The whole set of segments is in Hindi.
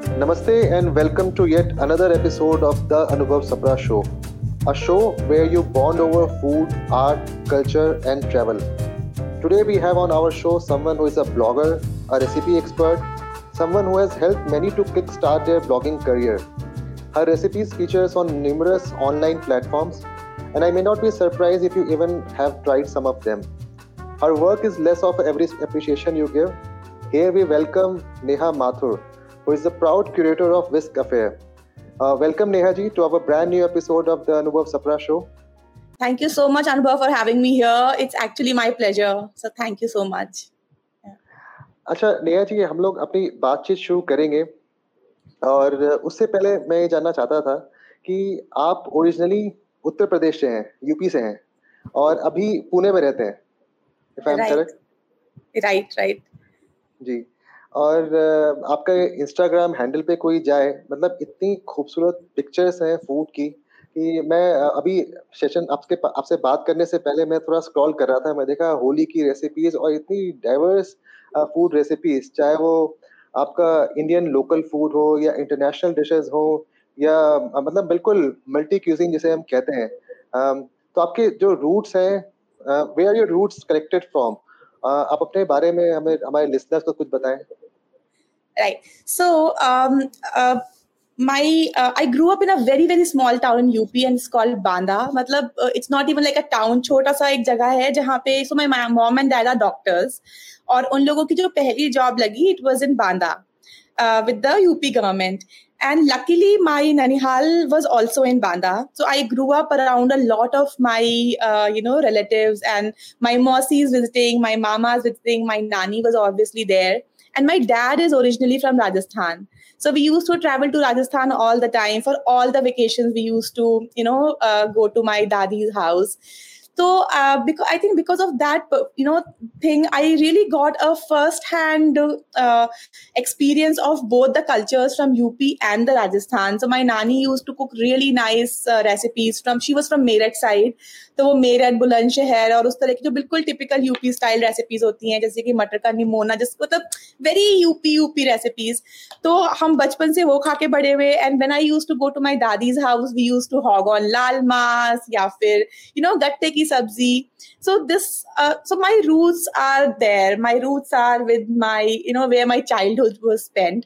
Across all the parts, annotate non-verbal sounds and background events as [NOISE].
Namaste and welcome to yet another episode of the Anubhav Sapra Show, a show where you bond over food, art, culture, and travel. Today we have on our show someone who is a blogger, a recipe expert, someone who has helped many to kickstart their blogging career. Her recipes features on numerous online platforms, and I may not be surprised if you even have tried some of them. Her work is less of every appreciation you give. Here we welcome Neha Mathur who is the proud curator of Whisk Affair. Uh, welcome, Neha ji, to our brand new episode of the Anubhav Sapra Show. Thank you so much, Anubhav, for having me here. It's actually my pleasure. So thank you so much. अच्छा नेहा जी हम लोग अपनी बातचीत शुरू करेंगे और उससे पहले मैं ये जानना चाहता था कि आप ओरिजिनली उत्तर प्रदेश से हैं यूपी से हैं और अभी पुणे में रहते हैं if I am correct right right ji और आपका इंस्टाग्राम हैंडल पे कोई जाए मतलब इतनी खूबसूरत पिक्चर्स हैं फ़ूड की कि मैं अभी सेशन आपके आपसे बात करने से पहले मैं थोड़ा स्क्रॉल कर रहा था मैं देखा होली की रेसिपीज़ और इतनी डाइवर्स फ़ूड रेसिपीज़ चाहे वो आपका इंडियन लोकल फ़ूड हो या इंटरनेशनल डिशेस हो या मतलब बिल्कुल मल्टी क्यूजिंग जिसे हम कहते हैं। तो आपके जो रूट्स हैं where are your roots connected from आप अपने बारे में हमें, हमारे लिसनर्स को कुछ बताएँ। right so um, uh, my uh, I grew up in a very very small town in UP and it's called Banda. मतलब uh, it's not even like a town छोटा सा एक जगह है जहाँ पे so my mom and dad are doctors और उन लोगों की जो पहली जॉब लगी it was in Banda uh, with the UP government and luckily my nanihal was also in banda so i grew up around a lot of my uh, you know relatives and my is visiting my mama's visiting my nani was obviously there and my dad is originally from Rajasthan. So we used to travel to Rajasthan all the time. For all the vacations, we used to, you know, uh, go to my daddy's house so uh, because i think because of that you know thing i really got a first hand uh, experience of both the cultures from up and the rajasthan so my nani used to cook really nice uh, recipes from she was from meerut side तो वो मेरा एंड बुलंदशहर और उस तरह की जो बिल्कुल टिपिकल यूपी स्टाइल रेसिपीज़ होती हैं, जैसे कि मटर का निमोना, जिस मतलब वेरी यूपी यूपी रेसिपीज़ तो हम बचपन से वो खा के बड़े हुए and then I used to go to my Dadi's house we used to hog on laal maas या फिर यू नो गट्टे की सब्ज़ी। So this so my roots are there my roots are with my you know way my childhood spend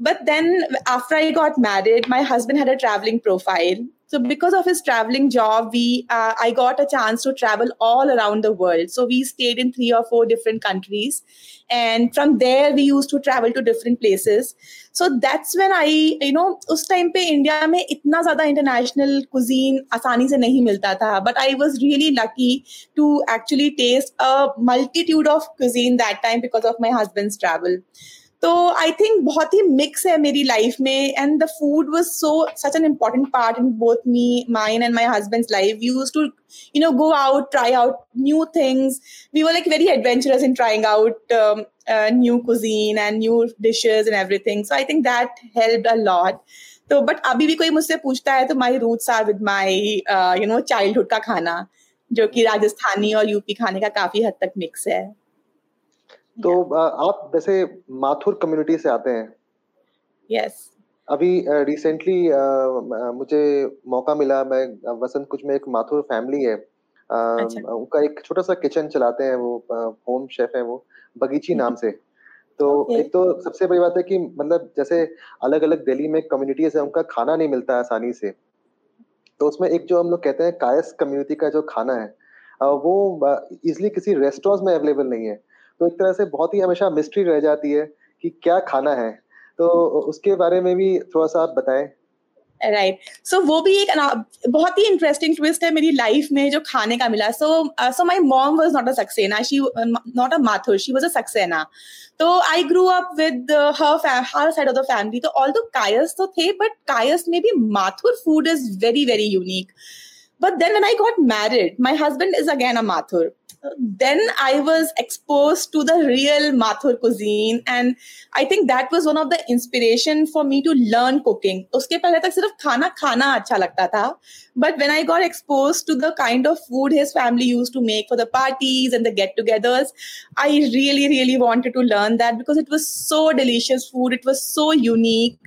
but then after I got married my husband had a travelling profile so because of his traveling job we uh, i got a chance to travel all around the world. So we stayed in three or four different countries. And from there we used to travel to different places. So that's when i you know us time pe india mein itna zyada international cuisine asani se nahi milta tha but i was really lucky to actually taste a multitude of cuisine that time because of my husband's travel तो आई थिंक बहुत ही मिक्स है मेरी लाइफ में and the food was so such an important part in both me mine and my husband's life used to you know go out out new things. We were like very adventurous in trying out um, uh, new cuisine and new dishes and everything. So i think that helped a lot. तो बट अभी भी कोई मुझसे पूछता है तो my roots are with my you know childhood का खाना जो कि राजस्थानी और यूपी खाने का काफ़ी हद तक मिक्स है। तो आप वैसे माथुर कम्युनिटी से आते हैं? यस अभी रिसेंटली मुझे मौका मिला मैं वसंत कुछ में एक माथुर फैमिली है। अच्छा। उनका एक छोटा सा किचन चलाते हैं वो होम शेफ है वो बगीची नाम से। तो okay. एक तो सबसे बड़ी बात है कि मतलब जैसे अलग अलग दिल्ली में कम्युनिटीज है उनका खाना नहीं मिलता आसानी से। तो उसमें एक जो हम लोग कहते हैं कायस कम्युनिटी का जो खाना है वो इजिली किसी रेस्टोरेंट में अवेलेबल नहीं है। तो एक तरह से बहुत ही हमेशा मिस्ट्री रह जाती है कि क्या खाना है। तो उसके बारे में भी थोड़ा सा आप बताएँ। राइट. सो वो भी एक बहुत ही इंटरेस्टिंग ट्विस्ट है मेरी लाइफ में जो खाने का मिला। So so my mom was not a Saxena she not a Mathur she was a Saxena तो I grew up with her her side of the family तो ऑल दो कायस तो थे बट कायस में भी Mathur food is very very unique but then when I got married, my husband is again a Mathur. Then I was exposed to the real Mathur cuisine, and I think that was one of the inspiration for me to learn cooking. उसके पहले तक सिर्फ खाना खाना अच्छा लगता था, but when I got exposed to the kind of food his family used to make for the parties and the get-togethers, I really really wanted to learn that because it was so delicious food. It was so unique.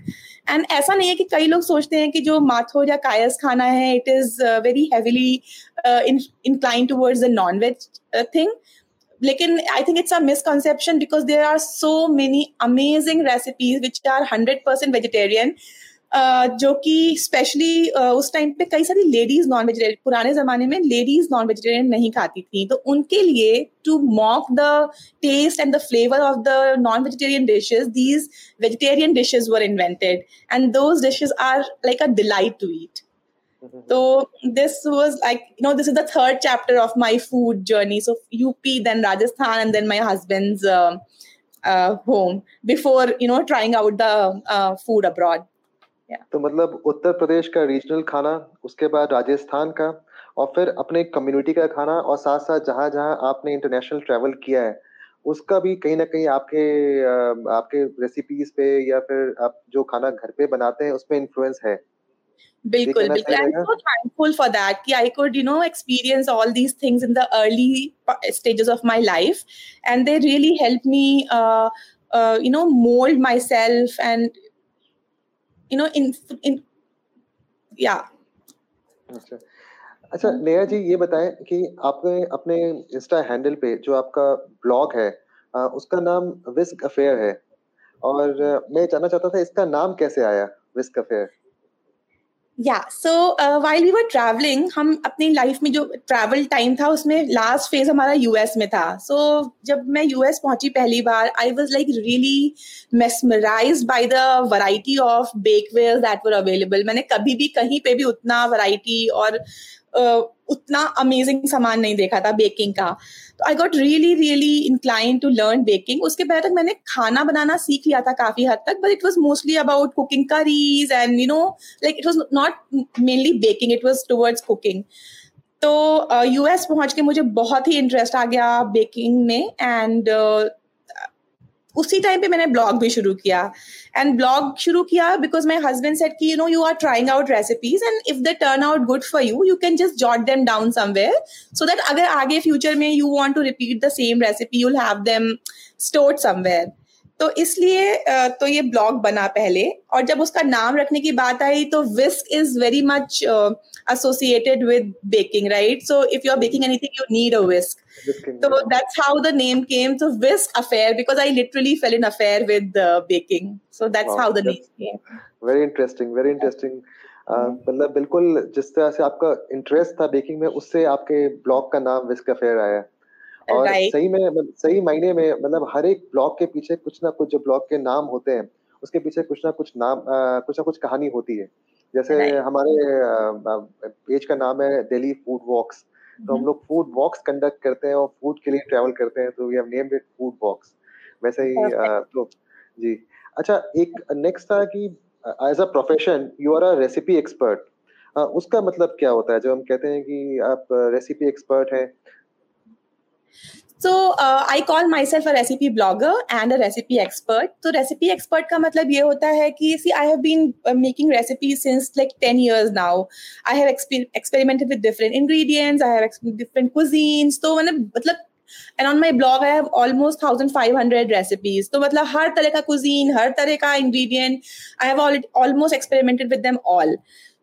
and ऐसा नहीं है कि कई लोग सोचते हैं कि जो माथो या कायस खाना है it is very heavily incline towards a non veg thing लेकिन I think it's a misconception because there are so many amazing recipes which are hundred percent vegetarian जो कि स्पेशली उस टाइम पे कई सारी लेडीज़ नॉन वेजिटेरियन पुराने जमाने में लेडीज़ नॉन वेजिटेरियन नहीं खाती थी। तो उनके लिए to mock the taste and the flavour of the non vegetarian dishes these vegetarian dishes were invented and those dishes are like a delight to eat तो this was like you know this is the third chapter of my food journey so UP then Rajasthan and then my husband's home before you know trying out the food abroad तो मतलब उत्तर प्रदेश का रीजनल खाना उसके बाद राजस्थान का और फिर अपने कम्युनिटी का खाना और साथ साथ जहाँ जहाँ आपने इंटरनेशनल ट्रैवल किया है उसका भी कहीं ना कहीं आपके आपके रेसिपीज़ पे या फिर आप जो खाना घर पे बनाते हैं उसमें इन्फ्लुएंस है। बिल्कुल बिल्कुल। I am so thankful for that कि I could you know experience all these things in the early stages of my life and they really help me you know mold myself and you know, in in, yeah. अच्छा। अच्छा नेहा जी, ये बताएँ कि आपने अपने इंस्टा हैंडल पे जो आपका ब्लॉग है उसका नाम विस्क अफेयर है। और मैं जानना चाहता था इसका नाम कैसे आया विस्क अफेयर या so while we were travelling हम अपनी लाइफ में जो ट्रैवल टाइम था उसमें लास्ट फ़ेज़ हमारा यूएस में था। सो so, जब मैं यूएस पहुँची पहली बार I was like really mesmerise by the variety of bakeware that were available मैंने कभी भी कहीं पे भी उतना वैरायटी और उतना अमेजिंग सामान नहीं देखा था बेकिंग का। तो I got really really incline to learn baking उसके बाद तक मैंने खाना बनाना सीख लिया था काफ़ी हद तक but it was mostly about cooking curries and you know like it was not mainly baking it was towards cooking तो यूएस uh, पहुँच के मुझे बहुत ही इंटरेस्ट आ गया बेकिंग में एंड उसी टाइम पे मैंने ब्लॉग भी शुरू किया। एंड ब्लॉग शुरू किया बिकॉज़ माई हस्बैंड सेट कि you know you are trying out recipes and if they turn out good for you you can just jot them down somewhere so that अगर आगे फ्यूचर में you want to repeat the same recipe you'll have them stored somewhere तो इसलिए तो ये ब्लॉग बना पहले और जब उसका नाम रखने की बात आई तो whisk is very much associated with baking right so if you are baking anything you need a whisk तो that's how the name came so Whisk Affair because I literally fell in affair with baking so that's how the name came very interesting very interesting मतलब बिल्कुल जिस तरह से आपका इंटरेस्ट था बेकिंग में उससे आपके ब्लॉग का नाम विस्क अफेयर आया। और right. सही में मतलब सही मायने में मतलब हर एक ब्लॉग के पीछे कुछ ना कुछ जो ब्लॉग के नाम होते हैं उसके पीछे कुछ ना कुछ नाम आ, कुछ ना कुछ कहानी होती है। जैसे right. हमारे पेज का नाम है दिल्ली फ़ूड वॉक्स। तो हम mm-hmm. लोग फ़ूड वॉक्स कंडक्ट करते हैं और फ़ूड के लिए ट्रेवल करते हैं तो we have named it Food Walks. वैसे ही तो जी। अच्छा एक नेक्स्ट था कि as a profession you are a recipe expert उसका मतलब क्या होता है? जब हम कहते हैं कि आप रेसिपी एक्सपर्ट हैं so I call myself a recipe blogger and a recipe expert तो रेसिपी एक्सपर्ट का मतलब ये होता है कि see I have been making recipe since like ten years now I have experimented with different ingredients I have different cuisines तो मैंने मतलब and on my blog I have almost thousand five hundred recipes तो मतलब हर तरह का कुजीन हर तरह का ingredient I have almost experimented with them all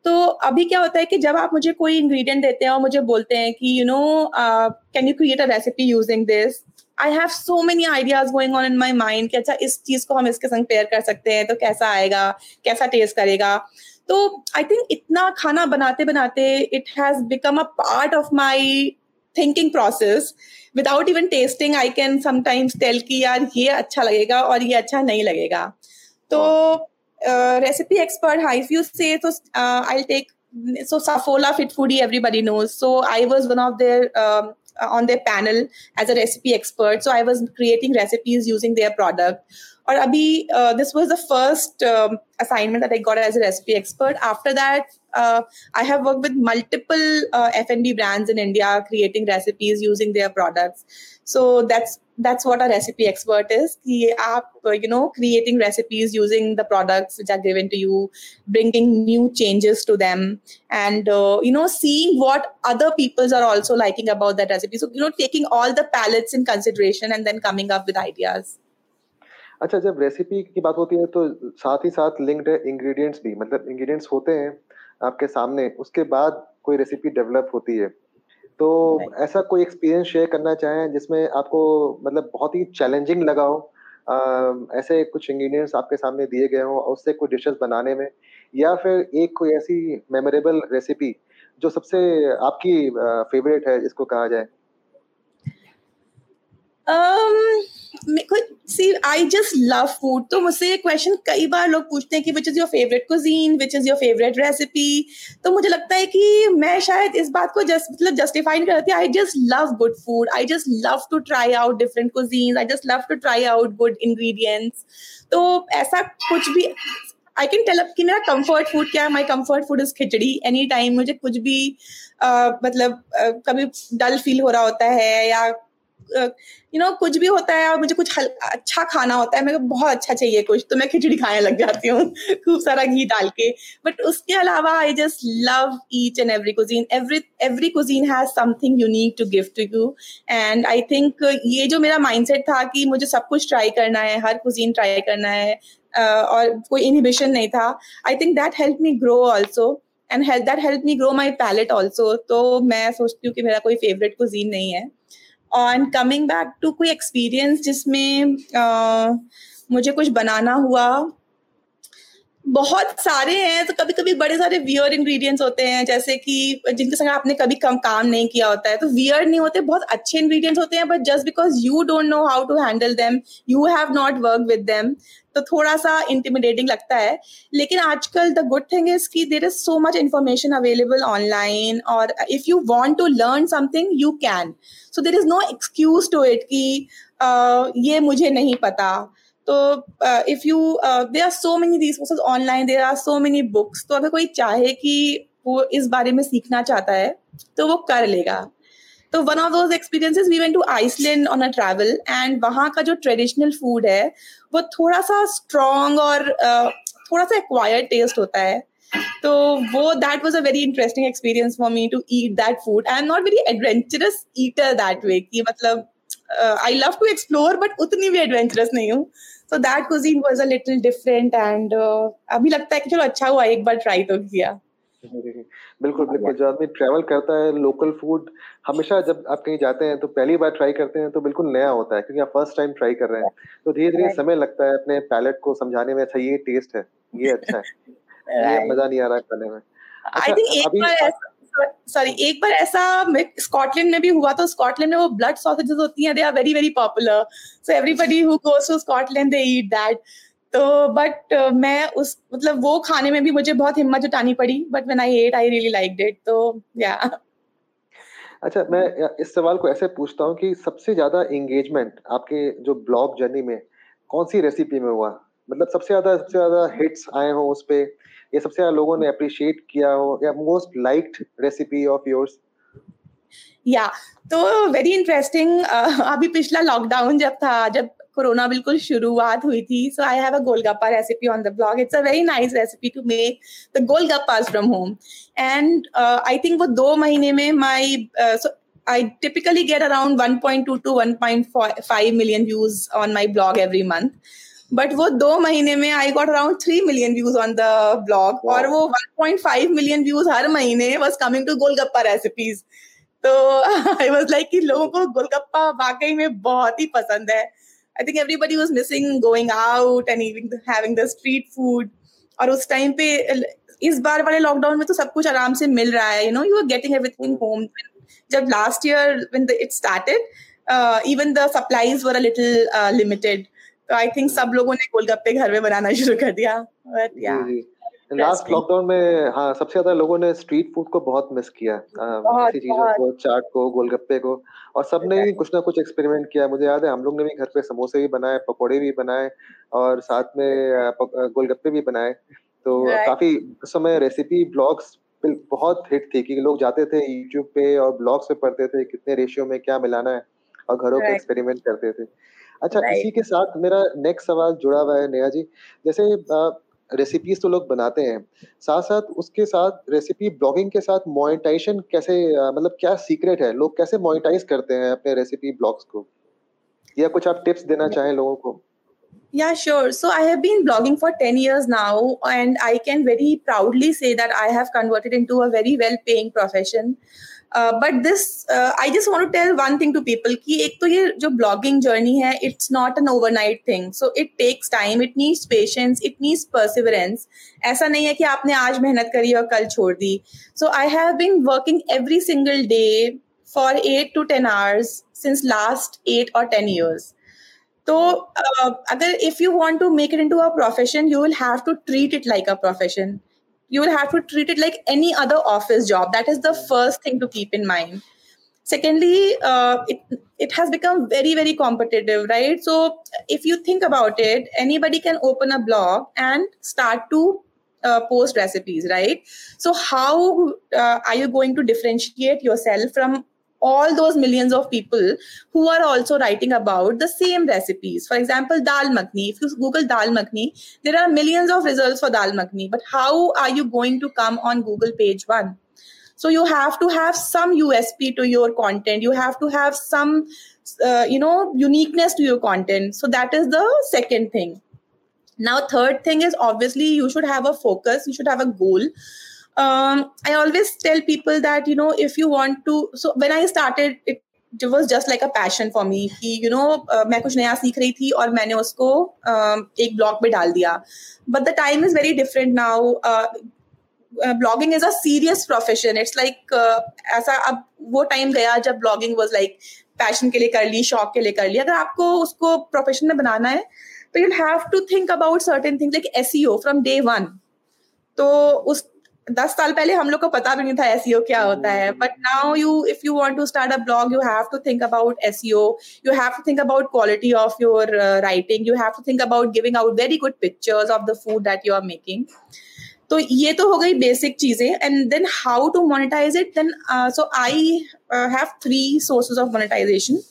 तो अभी क्या होता है कि जब आप मुझे कोई इंग्रेडिएंट देते हैं और मुझे बोलते हैं कि you know can you create a recipe using this I have so many ideas going on in my mind कि अच्छा इस चीज़ को हम इसके संग पेयर कर सकते हैं तो कैसा आएगा, कैसा टेस्ट करेगा? तो आई थिंक इतना खाना बनाते बनाते it has become a part of my thinking process without even tasting I can sometimes tell कि यार, ये अच्छा लगेगा और ये अच्छा नहीं लगेगा। तो uh, recipe expert, if you say so, uh, I'll take so Safola Fit Foodie, everybody knows. So I was one of their um, uh, on their panel as a recipe expert. So I was creating recipes using their product. Or abhi, uh, this was the first um, assignment that I got as a recipe expert. After that, uh, I have worked with multiple uh, F&B brands in India creating recipes using their products. So that's that's what a recipe expert is कि आप you know creating recipes using the products which are given to you bringing new changes to them and uh, you know seeing what other peoples are also liking about that recipe so you know taking all the palettes in consideration and then coming up with ideas अच्छा जब रेसिपी की बात होती है तो साथ ही साथ लिंक्ड है इंग्रेडिएंट्स भी मतलब इंग्रेडिएंट्स होते हैं आपके सामने उसके बाद कोई रेसिपी डेवलप होती है तो ऐसा कोई एक्सपीरियंस शेयर करना चाहें जिसमें आपको मतलब बहुत ही चैलेंजिंग लगा हो? ऐसे कुछ इंग्रेडिएंट्स आपके सामने दिए गए हों उससे कुछ डिशेस बनाने में? या फिर एक कोई ऐसी मेमोरेबल रेसिपी जो सबसे आपकी फेवरेट है जिसको कहा जाए? आई जस्ट लव फ़ूड तो मुझसे ये क्वेश्चन कई बार लोग पूछते हैं कि which is your favourite cuisine which is your favourite recipe तो मुझे लगता है कि मैं शायद इस बात को जस्ट मतलब जस्टिफाई नहीं करती I just love good food I just love to try out different cuisine I just love to try out good ingredients तो ऐसा कुछ भी आई कैन टेल कि मेरा कंफर्ट फ़ूड क्या है? My comfort food is khichdi. Any time मुझे कुछ भी मतलब कभी डल फील हो रहा होता है या यू नो कुछ भी होता है और मुझे कुछ अच्छा खाना होता है मेरे को बहुत अच्छा चाहिए कुछ तो मैं खिचड़ी खाने लग जाती हूँ [LAUGHS] खूब सारा घी डाल के। बट उसके अलावा I just love each and every cuisine every every cuisine has something unique to give to you and I think ये जो मेरा माइंडसेट था कि मुझे सब कुछ ट्राई करना है हर कुजीन ट्राई करना है uh, और कोई इनिबिशन नहीं था I think that help me grow also and that help me grow my palate also तो मैं सोचती हूँ कि मेरा कोई फेवरेट कुजीन नहीं है। ऑन कमिंग बैक टू कोई एक्सपीरियंस जिसमें मुझे कुछ बनाना हुआ बहुत सारे हैं तो कभी कभी बड़े सारे वियर इंग्रेडिएंट्स होते हैं, जैसे कि जिनके संग आपने कभी कम, काम नहीं किया होता है तो वियर नहीं होते, बहुत अच्छे इंग्रेडिएंट्स होते हैं but just because you don't know how to handle them you have not work with them तो थोड़ा सा इंटिमिडेटिंग लगता है। लेकिन आजकल द गुड थिंग इज़ की there is so much information available online और if you want to learn something you can so there is no excuse to it कि ये मुझे नहीं पता। तो if you there are so many resources online there are so many books तो अगर कोई चाहे कि वो इस बारे में सीखना चाहता है तो वो कर लेगा। तो one of those experiences we went to Iceland on a travel and वहाँ का जो ट्रेडिशनल फ़ूड है वो थोड़ा सा स्ट्रॉन्ग और uh, थोड़ा सा एक्वायर्ड टेस्ट होता है। तो वो that was a very interesting experience for me to eat that food I am not very adventurous eater that way कि मतलब I love to explore but उतनी भी एडवेंचरस नहीं हूँ। So that cuisine was a little different and अभी लगता है कि चलो अच्छा हुआ एक बार ट्राई तो किया। बिल्कुल बिल्कुल जो आदमी ट्रैवल करता है लोकल फ़ूड हमेशा जब आप कहीं जाते हैं तो पहली बार ट्राई करते हैं तो बिल्कुल नया होता है क्योंकि आप फ़र्स्ट टाइम ट्राई कर रहे हैं। तो धीरे धीरे समय लगता है अपने पैलेट को समझाने में अच्छा ये टेस्ट है ये अच्छा है [LAUGHS] ये मज़ा नहीं आ रहा खाने में। आई थिंक अच्छा, एक बार सॉरी एक बार ऐसा स्कॉटलैंड में भी हुआ तो स्कॉटलैंड में वो ब्लड सॉसेजेस होती हैं they are very very popular so everybody who goes to Scotland they eat that तो बट uh, मैं उस मतलब वो खाने में भी मुझे बहुत हिम्मत जुटानी पड़ी but when I ate I really like it तो या अच्छा मैं इस सवाल को ऐसे पूछता हूँ कि सबसे ज़्यादा एंगेजमेंट आपके जो ब्लॉग जर्नी में कौन सी रेसिपी में हुआ? मतलब सबसे ज़्यादा सबसे ज़्यादा हिट्स आए हो उस पर ये सबसे ज़्यादा लोगों ने अप्रिशिएट किया हो या most liked recipe of yours या तो वेरी इंटरेस्टिंग अभी पिछला लॉकडाउन जब था, जब कोरोना बिल्कुल शुरुआत हुई थी so I have a golgappa recipe on the blog it's a very nice recipe to make the golgappas from home and I think वो दो महीने में my I typically get around 1.2 to 1.5 million views on my blog every month. But वो दो महीने में I got around three million views on the blog और वो 1.5 मिलियन व्यूज़ हर महीने was coming to golgappa recipes तो आई वॉज़ लाइक कि लोगों को गोलगप्पा वाकई में बहुत ही पसंद है. I think everybody was missing going out and having the street food और उस टाइम पे इस बार वाले लॉकडाउन में तो सब कुछ आराम से मिल रहा है you know you are getting everything home जब last year when it started even the supplies were a little limited तो आई थिंक सब लोगों ने गोलगप्पे घर में बनाना शुरू कर दिया बट या लास्ट लॉकडाउन में हाँ सबसे ज़्यादा लोगों ने स्ट्रीट फ़ूड को बहुत मिस किया। ऐसी चीज़ों को चाट को गोलगप्पे को। और सबने ही कुछ ना कुछ एक्सपेरिमेंट किया। मुझे याद है हम लोग ने भी घर पे समोसे भी बनाए पकौड़े भी बनाए और साथ में गोलगप्पे भी बनाए। तो काफ़ी उस समय रेसिपी ब्लॉग्स बहुत हिट थी कि लोग जाते थे यूट्यूब पे और ब्लॉग्स पे पढ़ते थे कितने रेशियो में क्या मिलाना है और घरों पे एक्सपेरिमेंट करते थे। अच्छा इसी के साथ मेरा नेक्स्ट सवाल जुड़ा हुआ है नेहा जी। जैसे रेसिपीज़ तो लोग बनाते हैं साथ साथ उसके साथ रेसिपी ब्लॉगिंग के साथ मोनेटाइजेशन कैसे मतलब क्या सीक्रेट है? लोग कैसे मोनेटाइज करते हैं अपने रेसिपी ब्लॉग्स को? या कुछ आप टिप्स देना चाहें लोगों को? Yeah, sure. So I have been blogging for 10 years now, and I can very proudly say that I have converted into a very well paying profession. But this I just want to tell one thing to people कि एक तो ये जो ब्लॉगिंग जर्नी है it's not an overnight thing so it takes time it needs patience it needs perseverance ऐसा नहीं है कि आपने आज मेहनत करी और कल छोड़ दी। So I have been working every single day for eight to ten hours since last eight और टेन ईयर्स तो uh, अगर if you want to make it into a profession you will have to treat it like a profession you will have to treat it like any other office job. That is the first thing to keep in mind. Secondly uh, it, it has become very very competitive right? So if you think about it anybody can open a blog and start to uh, post recipes right? So how uh, are you going to differentiate yourself from all those millions of people who are also writing about the same recipes. For example, dal makhni. If you Google dal makhni, there are millions of results for dal makhni. But how are you going to come on Google page one? So you have to have some USP to your content. You have to have some, uh, you know, uniqueness to your content. So that is the second thing. Now, third thing is obviously you should have a focus. You should have a goal um, I always tell people that, you know, if you want to, so when I started, it, it was just like a passion for me. कि you know uh, मैं कुछ नया सीख रही थी और मैंने उसको uh, एक ब्लॉग पे डाल दिया। But the time is very different now. Uh, blogging is a serious profession it's like ऐसा अब वो टाइम गया जब ब्लॉगिंग वॉज़ लाइक पैशन के लिए कर ली शौक के लिए कर ली। अगर आपको उसको प्रोफेशन में बनाना है तो you have to think about certain things like as from day one तो उस दस साल पहले हम लोग को पता भी नहीं था एस e क्या होता है। But now you if you want to start a blog you have to think about as you have to think about quality of your writing you have to think about giving out very good pictures of the food that you are making तो ये तो हो गई बेसिक चीज़ें। And then how to monetise it then so I have three sources of monetisation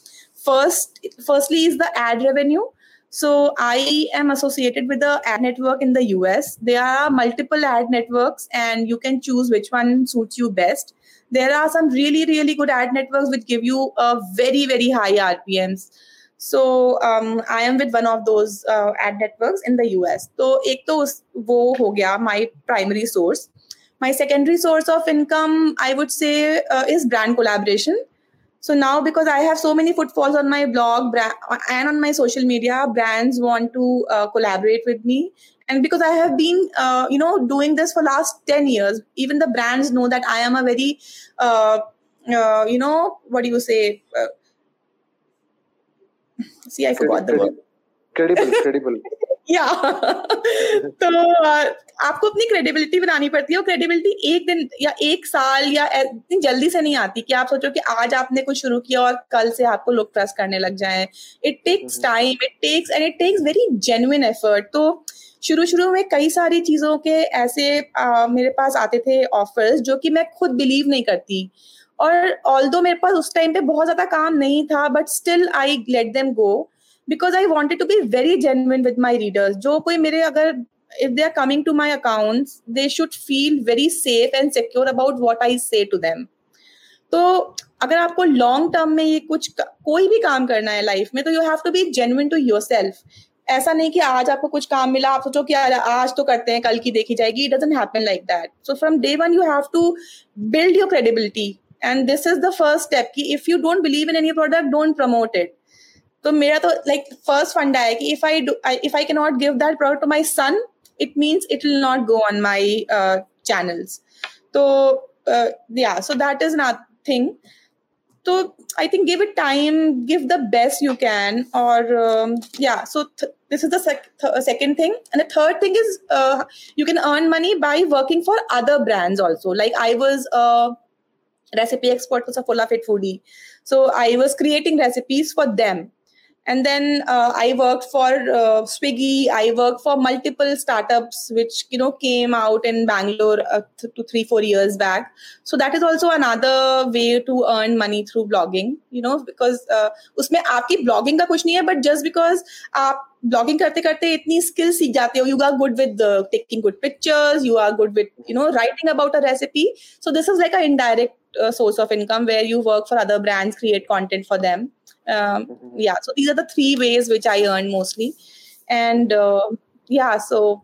first firstly is the ad revenue So I am associated with the ad network in the US. There are multiple ad networks, and you can choose which one suits you best. There are some really, really good ad networks which give you a very, very high RPMs. So um, I am with one of those uh, ad networks in the US. So एक तो वो हो गया my primary source. My secondary source of income, I would say, uh, is brand collaboration. so now, because I have so many footfalls on my blog and on my social media, brands want to uh, collaborate with me. And because I have been, uh, you know, doing this for last 10 years, even the brands know that I am a very, uh, uh you know, what do you say? Uh, see, I forgot the word. Credible, credible. [LAUGHS] या। तो आपको अपनी क्रेडिबिलिटी बनानी पड़ती है और क्रेडिबिलिटी एक दिन या एक साल या इतनी जल्दी से नहीं आती कि आप सोचो कि आज आपने कुछ शुरू किया और कल से आपको लोग ट्रस्ट करने लग जाए। It takes time it takes and it takes very genuine effort तो शुरू शुरू में कई सारी चीज़ों के ऐसे आ, मेरे पास आते थे ऑफर्स जो कि मैं खुद बिलीव नहीं करती। और ऑल मेरे पास उस टाइम पे बहुत ज़्यादा काम नहीं था but still I let them go because I wanted to be very genuine with my readers जो कोई मेरे अगर, if they are coming to my accounts, they should feel very safe and secure about what i say to them. तो अगर आपको लॉन्ग टर्म में ये कुछ कोई भी काम करना है लाइफ में तो you have to be genuine to yourself ऐसा नहीं कि आज आपको कुछ काम मिला, आप सोचो कि आज तो करते हैं, कल की देखी जाएगी it doesn't happen like that so from day one you have to build your credibility and this is the first step कि if you don't believe in any product don't promote it तो मेरा तो लाइक फर्स्ट फंडा है कि if I if I can not give that product to my son it means it will not go on my channels तो या so that is nothing so I think give it time, give the best you can, or um, yeah. So th- this is the sec- th- second thing, and the third thing is uh, you can earn money by working for other brands also. Like I was a recipe expert for Saffola Fit Foodie, so I was creating recipes for them and then uh, i worked for uh, swiggy i worked for multiple startups which you know came out in bangalore uh, th- to 3 4 years back so that is also another way to earn money through blogging you know because uh, उसमें आपकी ब्लॉगिंग का कुछ नहीं है बट जस्ट बिकॉज आप ब्लॉगिंग करते करते इतनी स्किल सीख जाते हो you are good with taking good pictures you are good with you know writing about a recipe so this is like a indirect source of income where you work for other brands create content for them Um, yeah so these are the three ways which i earn mostly. And uh, yeah so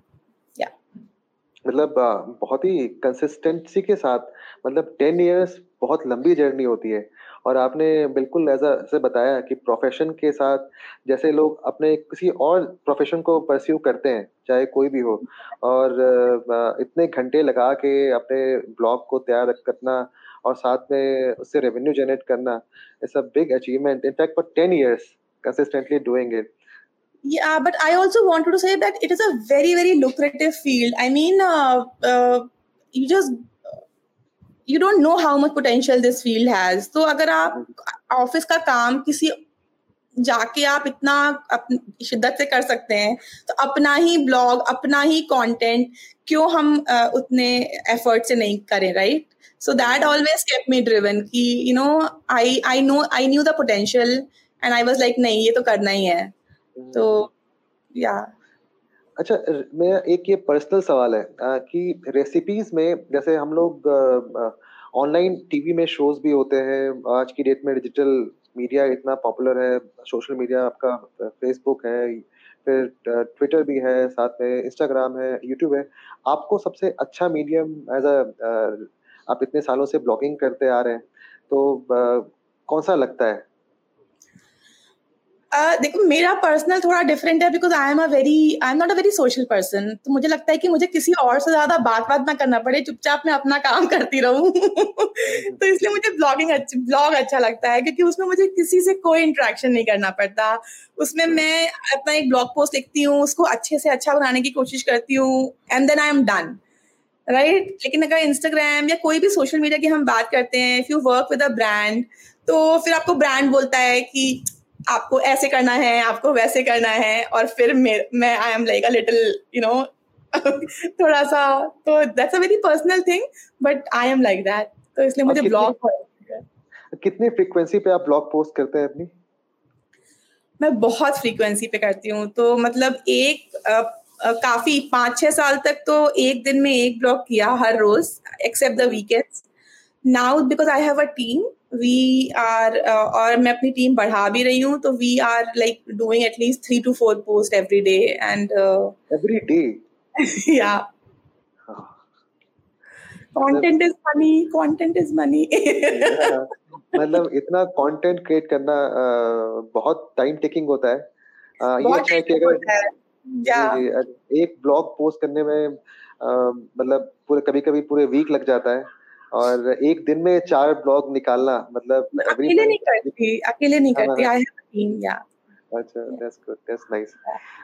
मतलब बहुत ही कंसिस्टेंसी के साथ मतलब टेन इयर्स बहुत लंबी जर्नी होती है। और आपने बिल्कुल ऐसा से बताया कि प्रोफेशन के साथ जैसे लोग अपने किसी और प्रोफेशन को परस्यू करते हैं चाहे कोई भी हो और इतने घंटे लगा के अपने ब्लॉग को तैयार करना और साथ में उससे रेवेन्यू जनरेट करना it's a big achievement in fact for 10 years consistently doing it yeah but i also wanted to say that it is a very very lucrative field i mean uh, uh, you just you don't know how much potential this field has तो अगर आप ऑफ़िस का काम किसी जाके आप इतना शिद्दत से कर सकते हैं तो अपना ही ब्लॉग अपना ही कंटेंट क्यों हम uh, उतने एफर्ट से नहीं करें right so that always kept me driven. कि you know I I know I knew the potential and I was like नहीं ये तो करना ही है. तो yeah. अच्छा मेरा एक ये पर्सनल सवाल है आ, कि रेसिपीज़ में जैसे हम लोग ऑनलाइन टीवी में शोज़ भी होते हैं आज की डेट में डिजिटल मीडिया इतना पॉपुलर है सोशल मीडिया आपका फेसबुक है फिर ट्विटर भी है साथ में इंस्टाग्राम है यूट्यूब है आपको सबसे अच्छा मीडियम एज अ आप इतने सालों से ब्लॉगिंग करते आ रहे हैं तो कौन सा लगता है? Uh, देखो मेरा पर्सनल थोड़ा डिफरेंट है because I am a very I am not a very social person तो मुझे लगता है कि मुझे किसी और से ज़्यादा बात बात ना करना पड़े चुपचाप मैं अपना काम करती रहूँ। [LAUGHS] तो इसलिए मुझे ब्लॉगिंग ब्लॉग अच्छा लगता है क्योंकि उसमें मुझे किसी से कोई इंट्रैक्शन नहीं करना पड़ता। उसमें मैं अपना एक ब्लॉग पोस्ट लिखती हूँ उसको अच्छे से अच्छा बनाने की कोशिश करती हूँ and then I am done right right? लेकिन अगर इंस्टाग्राम या कोई भी सोशल मीडिया की हम बात करते हैं if you work with a brand तो फिर आपको ब्रांड बोलता है कि आपको ऐसे करना है आपको वैसे करना है और फिर मैं I am like a little you know थोड़ा सा तो that's a very personal thing but I am like that तो इसलिए मुझे ब्लॉग कितने फ्रीक्वेंसी पे आप ब्लॉग पोस्ट करते हैं अपनी मैं बहुत फ्रीक्वेंसी पे करती हूँ तो मतलब एक काफ़ी पाँच छह साल तक तो एक दिन में एक ब्लॉग किया हर रोज except the weekends now because I have a team we are और मैं अपनी टीम बढ़ा भी रही हूँ तो we are like doing at least three two four post every day and every day या content is money content is money मतलब इतना कंटेंट क्रिएट करना बहुत टाइम टेकिंग होता है। ये अच्छा है कि अगर एक ब्लॉग पोस्ट करने में मतलब पूरे कभी कभी पूरे वीक लग जाता है और एक दिन में चार ब्लॉग निकालना मतलब अकेले नहीं करती अकेले नहीं करती आई हैव टीम या अच्छा दैट्स गुड दैट्स नाइस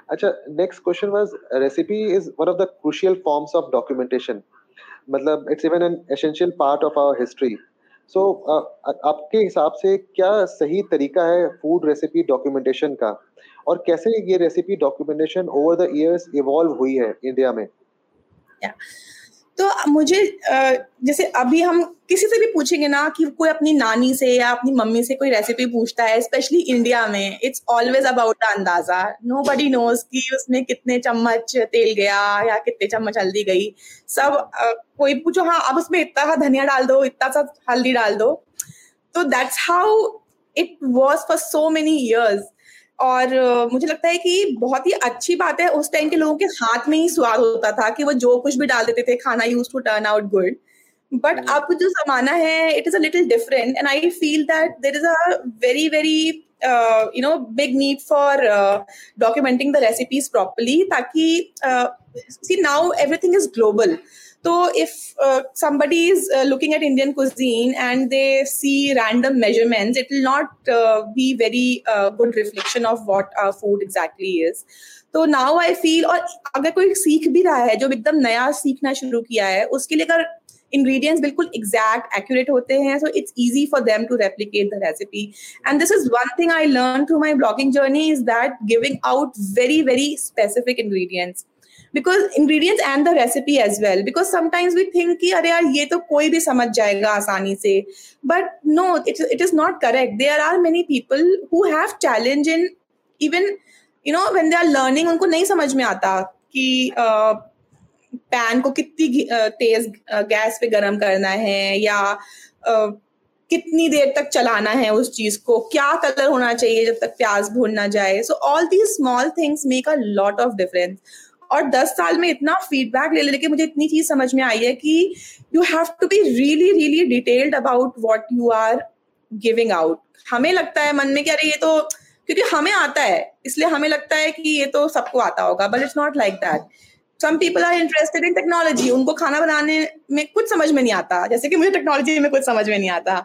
अच्छा next question was recipe is one of the crucial forms of documentation मतलब it's even an essential part of our history so आपके हिसाब से क्या सही तरीका है फ़ूड रेसिपी डॉक्यूमेंटेशन का और कैसे ये recipe documentation over the years evolve हुई है इंडिया में yeah. तो मुझे जैसे अभी हम किसी से भी पूछेंगे ना कि कोई अपनी नानी से या अपनी मम्मी से कोई रेसिपी पूछता है स्पेशली इंडिया में इट्स ऑलवेज अबाउट अंदाज़ा। नो बडी नोज़ कि उसमें कितने चम्मच तेल गया या कितने चम्मच हल्दी गई। सब कोई पूछो हाँ अब उसमें इतना सा धनिया डाल दो, इतना सा हल्दी डाल दो। तो that's how it was for so many years और मुझे लगता है कि बहुत ही अच्छी बात है उस टाइम के लोगों के हाथ में ही स्वाद होता था कि वो जो कुछ भी डाल देते थे खाना use to turn out good but अब जो जमाना है it is a little different and I feel that there is a very very you know big need for documenting the recipes properly ताकि see now everything is global So if uh, somebody is uh, looking at Indian cuisine and they see random measurements, it will not uh, be very uh, good reflection of what our food exactly is. तो नाउ आई फील और अगर कोई सीख भी रहा है जो एकदम नया सीखना शुरू किया है उसके लिए अगर ingredients बिल्कुल exact accurate होते हैं so it's easy for them to replicate the recipe and this is one thing I learned through my blogging journey is that giving out very very specific ingredients because ingredients and the recipe as well because sometimes we think कि अरे यार ये तो कोई भी समझ जाएगा आसानी से। But no it it is not correct there are many people who have challenge in even you know when they are learning उनको नहीं समझ में आता कि पैन uh, को कितनी uh, तेज uh, गैस पे गर्म करना है या uh, कितनी देर तक चलाना है उस चीज़ को। क्या कलर होना चाहिए जब तक प्याज भून ना जाए। So all these small things make a lot of difference और दस साल में इतना फीडबैक ले लेके मुझे इतनी चीज़ समझ में आई है कि you have to be really really detailed about what you are giving out हमें लगता है मन में कि अरे ये तो क्योंकि हमें आता है, इसलिए हमें लगता है कि ये तो सबको आता होगा but it's not like that some people are interested in technology उनको खाना बनाने में कुछ समझ में नहीं आता, जैसे कि मुझे टेक्नोलॉजी में कुछ समझ में नहीं आता।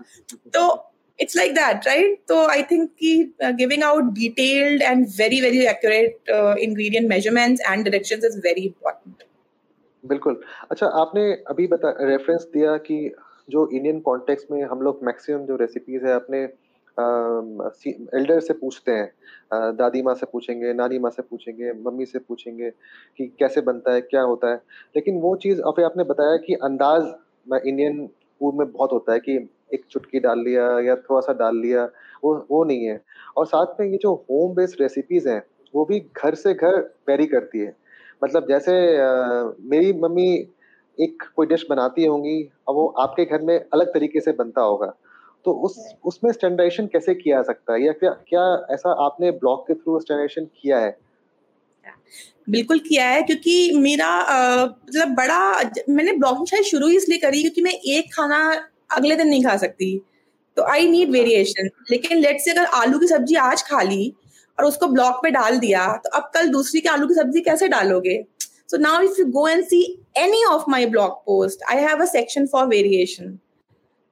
तो it's like that right so i think ki, uh, giving out detailed and very very accurate uh, ingredient measurements and directions is very important बिल्कुल अच्छा आपने अभी बता रेफरेंस दिया कि जो इंडियन कॉन्टेक्स्ट में हम लोग मैक्सिमम जो रेसिपीज़ है अपने एल्डर से पूछते हैं दादी माँ से पूछेंगे नानी माँ से पूछेंगे मम्मी से पूछेंगे कि कैसे बनता है क्या होता है लेकिन वो चीज़ अभी आपने बताया कि अंदाज इंडियन फ़ूड में बहुत होता है कि एक चुटकी डाल लिया या थोड़ा सा डाल लिया वो वो नहीं है। और साथ में ये जो होम बेस्ड रेसिपीज़ हैं वो भी घर से घर वेरी करती है। मतलब जैसे आ, मेरी मम्मी एक कोई डिश बनाती होंगी और वो आपके घर में अलग तरीके से बनता होगा। तो उस उसमें स्टैंडर्डाइजेशन कैसे किया जा सकता है? या क्या क्या ऐसा आपने ब्लॉग के थ्रू स्टैंडर्डाइजेशन किया है? बिल्कुल किया है, क्योंकि मेरा मतलब बड़ा, मैंने ब्लॉगिंग शायद शुरू ही इसलिए करी क्योंकि मैं एक खाना अगले दिन नहीं खा सकती। तो आई नीड वेरिएशन लेकिन लेट से अगर आलू की सब्ज़ी आज खा ली और उसको ब्लॉक पे डाल दिया तो अब कल दूसरी की आलू की सब्ज़ी कैसे डालोगे? So now if you go and see any of my blog post I have a section for variation